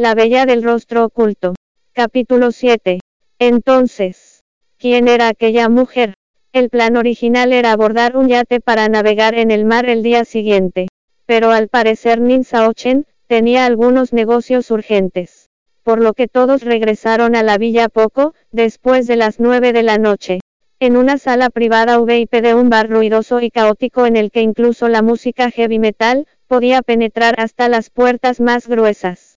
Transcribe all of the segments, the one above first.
La bella del rostro oculto. Capítulo 7. Entonces, ¿quién era aquella mujer? El plan original era abordar un yate para navegar en el mar el día siguiente. Pero al parecer Nin Saochen tenía algunos negocios urgentes. Por lo que todos regresaron a la villa poco, después de las nueve de la noche. En una sala privada VIP de un bar ruidoso y caótico en el que incluso la música heavy metal, podía penetrar hasta las puertas más gruesas.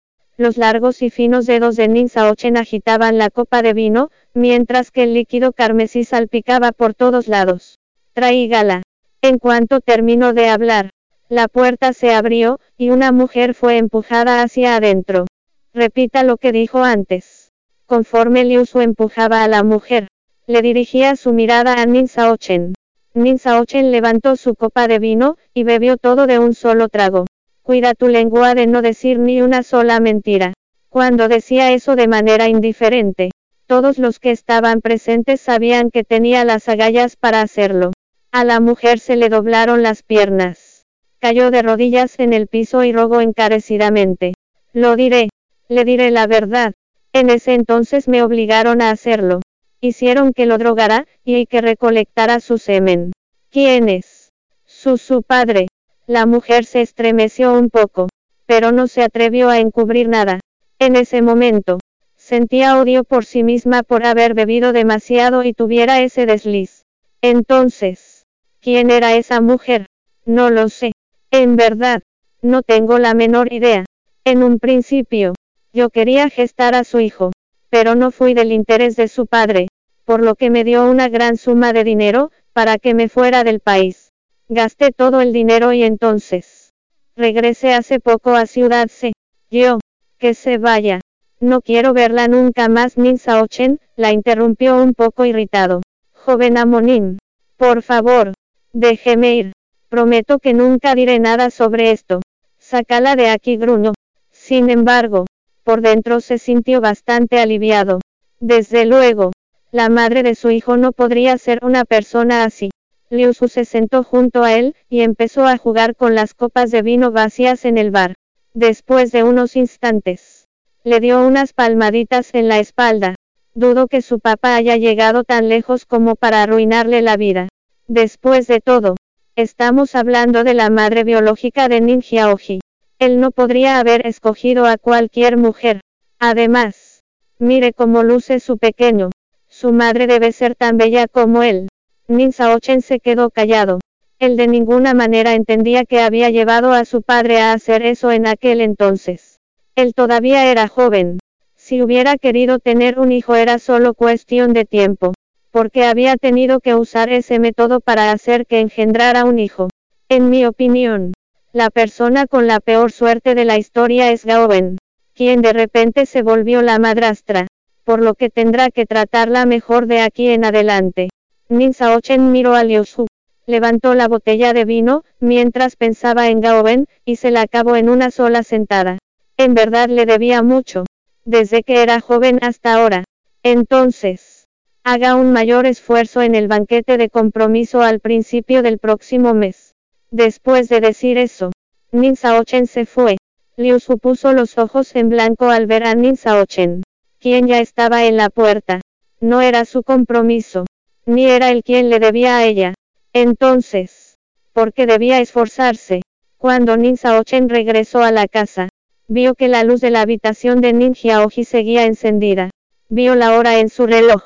Los largos y finos dedos de Ninsa Ochen agitaban la copa de vino, mientras que el líquido carmesí salpicaba por todos lados. Traígala. En cuanto terminó de hablar, la puerta se abrió, y una mujer fue empujada hacia adentro. Repita lo que dijo antes. Conforme Liusu empujaba a la mujer, le dirigía su mirada a Ninsa Ochen. Ninsa Ochen levantó su copa de vino, y bebió todo de un solo trago. Cuida tu lengua de no decir ni una sola mentira. Cuando decía eso de manera indiferente, todos los que estaban presentes sabían que tenía las agallas para hacerlo. A la mujer se le doblaron las piernas. Cayó de rodillas en el piso y rogó encarecidamente. Lo diré, le diré la verdad. En ese entonces me obligaron a hacerlo. Hicieron que lo drogara, y que recolectara su semen. ¿Quién es? Su su padre. La mujer se estremeció un poco, pero no se atrevió a encubrir nada. En ese momento, sentía odio por sí misma por haber bebido demasiado y tuviera ese desliz. Entonces, ¿quién era esa mujer? No lo sé. En verdad, no tengo la menor idea. En un principio, yo quería gestar a su hijo, pero no fui del interés de su padre, por lo que me dio una gran suma de dinero, para que me fuera del país. Gasté todo el dinero y entonces. Regresé hace poco a Ciudad C. Yo. Que se vaya. No quiero verla nunca más. Ninsa Ochen, la interrumpió un poco irritado. Joven Amonin. Por favor. Déjeme ir. Prometo que nunca diré nada sobre esto. Sácala de aquí, gruñó. Sin embargo, por dentro se sintió bastante aliviado. Desde luego, la madre de su hijo no podría ser una persona así. Liu Su se sentó junto a él, y empezó a jugar con las copas de vino vacías en el bar. Después de unos instantes, le dio unas palmaditas en la espalda. Dudo que su papá haya llegado tan lejos como para arruinarle la vida. Después de todo, estamos hablando de la madre biológica de Nin Xiaoji. Él no podría haber escogido a cualquier mujer. Además, mire cómo luce su pequeño. Su madre debe ser tan bella como él. Nin Saochen se quedó callado. Él de ninguna manera entendía que había llevado a su padre a hacer eso en aquel entonces. Él todavía era joven. Si hubiera querido tener un hijo era solo cuestión de tiempo. Porque había tenido que usar ese método para hacer que engendrara un hijo. En mi opinión, la persona con la peor suerte de la historia es Gaoben, quien de repente se volvió la madrastra, por lo que tendrá que tratarla mejor de aquí en adelante. Nin Saochen miró a Liu Su. Levantó la botella de vino, mientras pensaba en Gaoben, y se la acabó en una sola sentada. En verdad le debía mucho. Desde que era joven hasta ahora. Entonces, haga un mayor esfuerzo en el banquete de compromiso al principio del próximo mes. Después de decir eso, Nin Saochen se fue. Liu Su puso los ojos en blanco al ver a Nin Saochen, quien ya estaba en la puerta. No era su compromiso ni era él quien le debía a ella. Entonces, ¿por qué debía esforzarse? Cuando Nin Saochen regresó a la casa, vio que la luz de la habitación de Nin Xiaoji seguía encendida. Vio la hora en su reloj.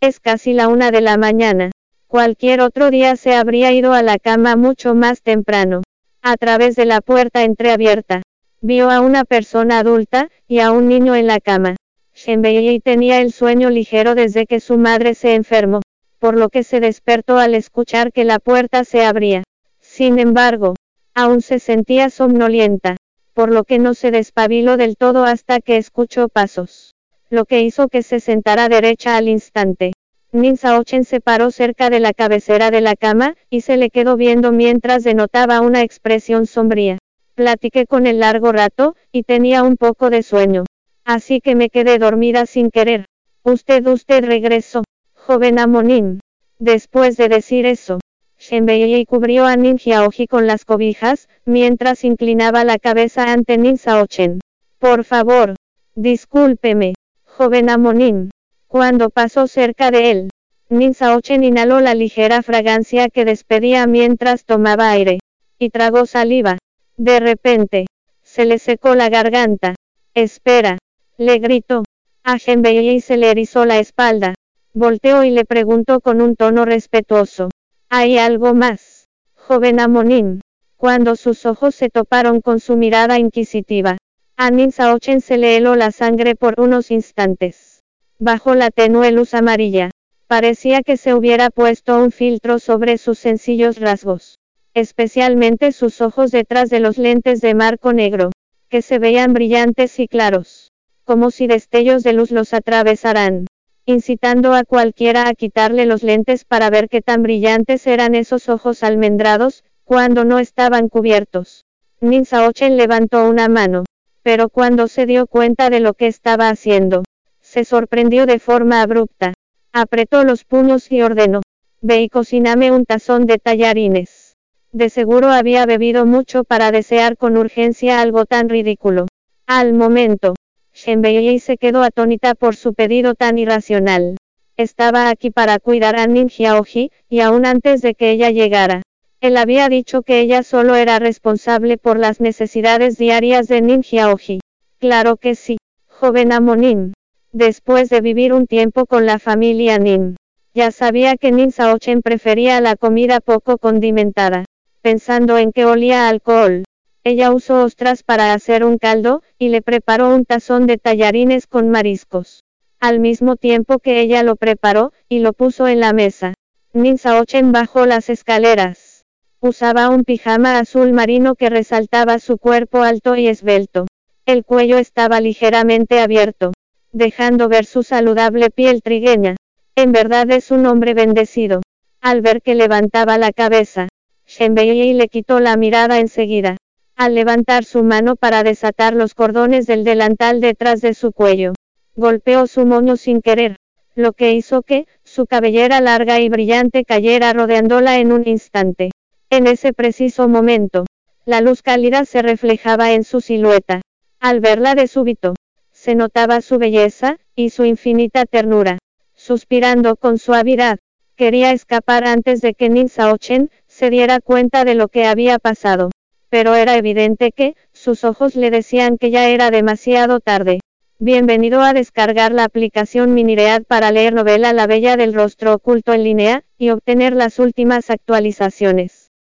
Es casi la una de la mañana. Cualquier otro día se habría ido a la cama mucho más temprano. A través de la puerta entreabierta, vio a una persona adulta, y a un niño en la cama. Shenbei tenía el sueño ligero desde que su madre se enfermó por lo que se despertó al escuchar que la puerta se abría. Sin embargo, aún se sentía somnolienta, por lo que no se despabiló del todo hasta que escuchó pasos, lo que hizo que se sentara derecha al instante. Nin Saochen se paró cerca de la cabecera de la cama, y se le quedó viendo mientras denotaba una expresión sombría. Platiqué con él largo rato, y tenía un poco de sueño. Así que me quedé dormida sin querer. Usted, usted regresó joven Amonin. Después de decir eso, Shenbei cubrió a Nin Xiaoji con las cobijas, mientras inclinaba la cabeza ante Nin Saochen. Por favor, Discúlpeme, joven Amonin. Cuando pasó cerca de él, Nin Saochen inhaló la ligera fragancia que despedía mientras tomaba aire, y tragó saliva. De repente, se le secó la garganta. Espera, le gritó. A y se le erizó la espalda. Volteó y le preguntó con un tono respetuoso. ¿Hay algo más? Joven Amonin. Cuando sus ojos se toparon con su mirada inquisitiva, a Saochen se le heló la sangre por unos instantes. Bajo la tenue luz amarilla, parecía que se hubiera puesto un filtro sobre sus sencillos rasgos, especialmente sus ojos detrás de los lentes de marco negro, que se veían brillantes y claros, como si destellos de luz los atravesaran incitando a cualquiera a quitarle los lentes para ver qué tan brillantes eran esos ojos almendrados, cuando no estaban cubiertos. Nin Saochen levantó una mano, pero cuando se dio cuenta de lo que estaba haciendo, se sorprendió de forma abrupta. Apretó los puños y ordenó, ve y cocíname un tazón de tallarines. De seguro había bebido mucho para desear con urgencia algo tan ridículo. Al momento, Shenbei se quedó atónita por su pedido tan irracional. Estaba aquí para cuidar a Nin Xiaoji, y aún antes de que ella llegara. Él había dicho que ella solo era responsable por las necesidades diarias de Nin Xiaoji. Claro que sí, joven Amonin. Después de vivir un tiempo con la familia Nin, ya sabía que Nin Xiaochen prefería la comida poco condimentada. Pensando en que olía alcohol, ella usó ostras para hacer un caldo, y le preparó un tazón de tallarines con mariscos. Al mismo tiempo que ella lo preparó, y lo puso en la mesa. Nin Saochen bajó las escaleras. Usaba un pijama azul marino que resaltaba su cuerpo alto y esbelto. El cuello estaba ligeramente abierto, dejando ver su saludable piel trigueña. En verdad es un hombre bendecido. Al ver que levantaba la cabeza, Shenbei le quitó la mirada enseguida al levantar su mano para desatar los cordones del delantal detrás de su cuello. Golpeó su moño sin querer, lo que hizo que, su cabellera larga y brillante cayera rodeándola en un instante. En ese preciso momento, la luz cálida se reflejaba en su silueta. Al verla de súbito, se notaba su belleza, y su infinita ternura. Suspirando con suavidad, quería escapar antes de que Nin Saochen se diera cuenta de lo que había pasado pero era evidente que, sus ojos le decían que ya era demasiado tarde. Bienvenido a descargar la aplicación Miniread para leer novela La Bella del Rostro Oculto en línea, y obtener las últimas actualizaciones.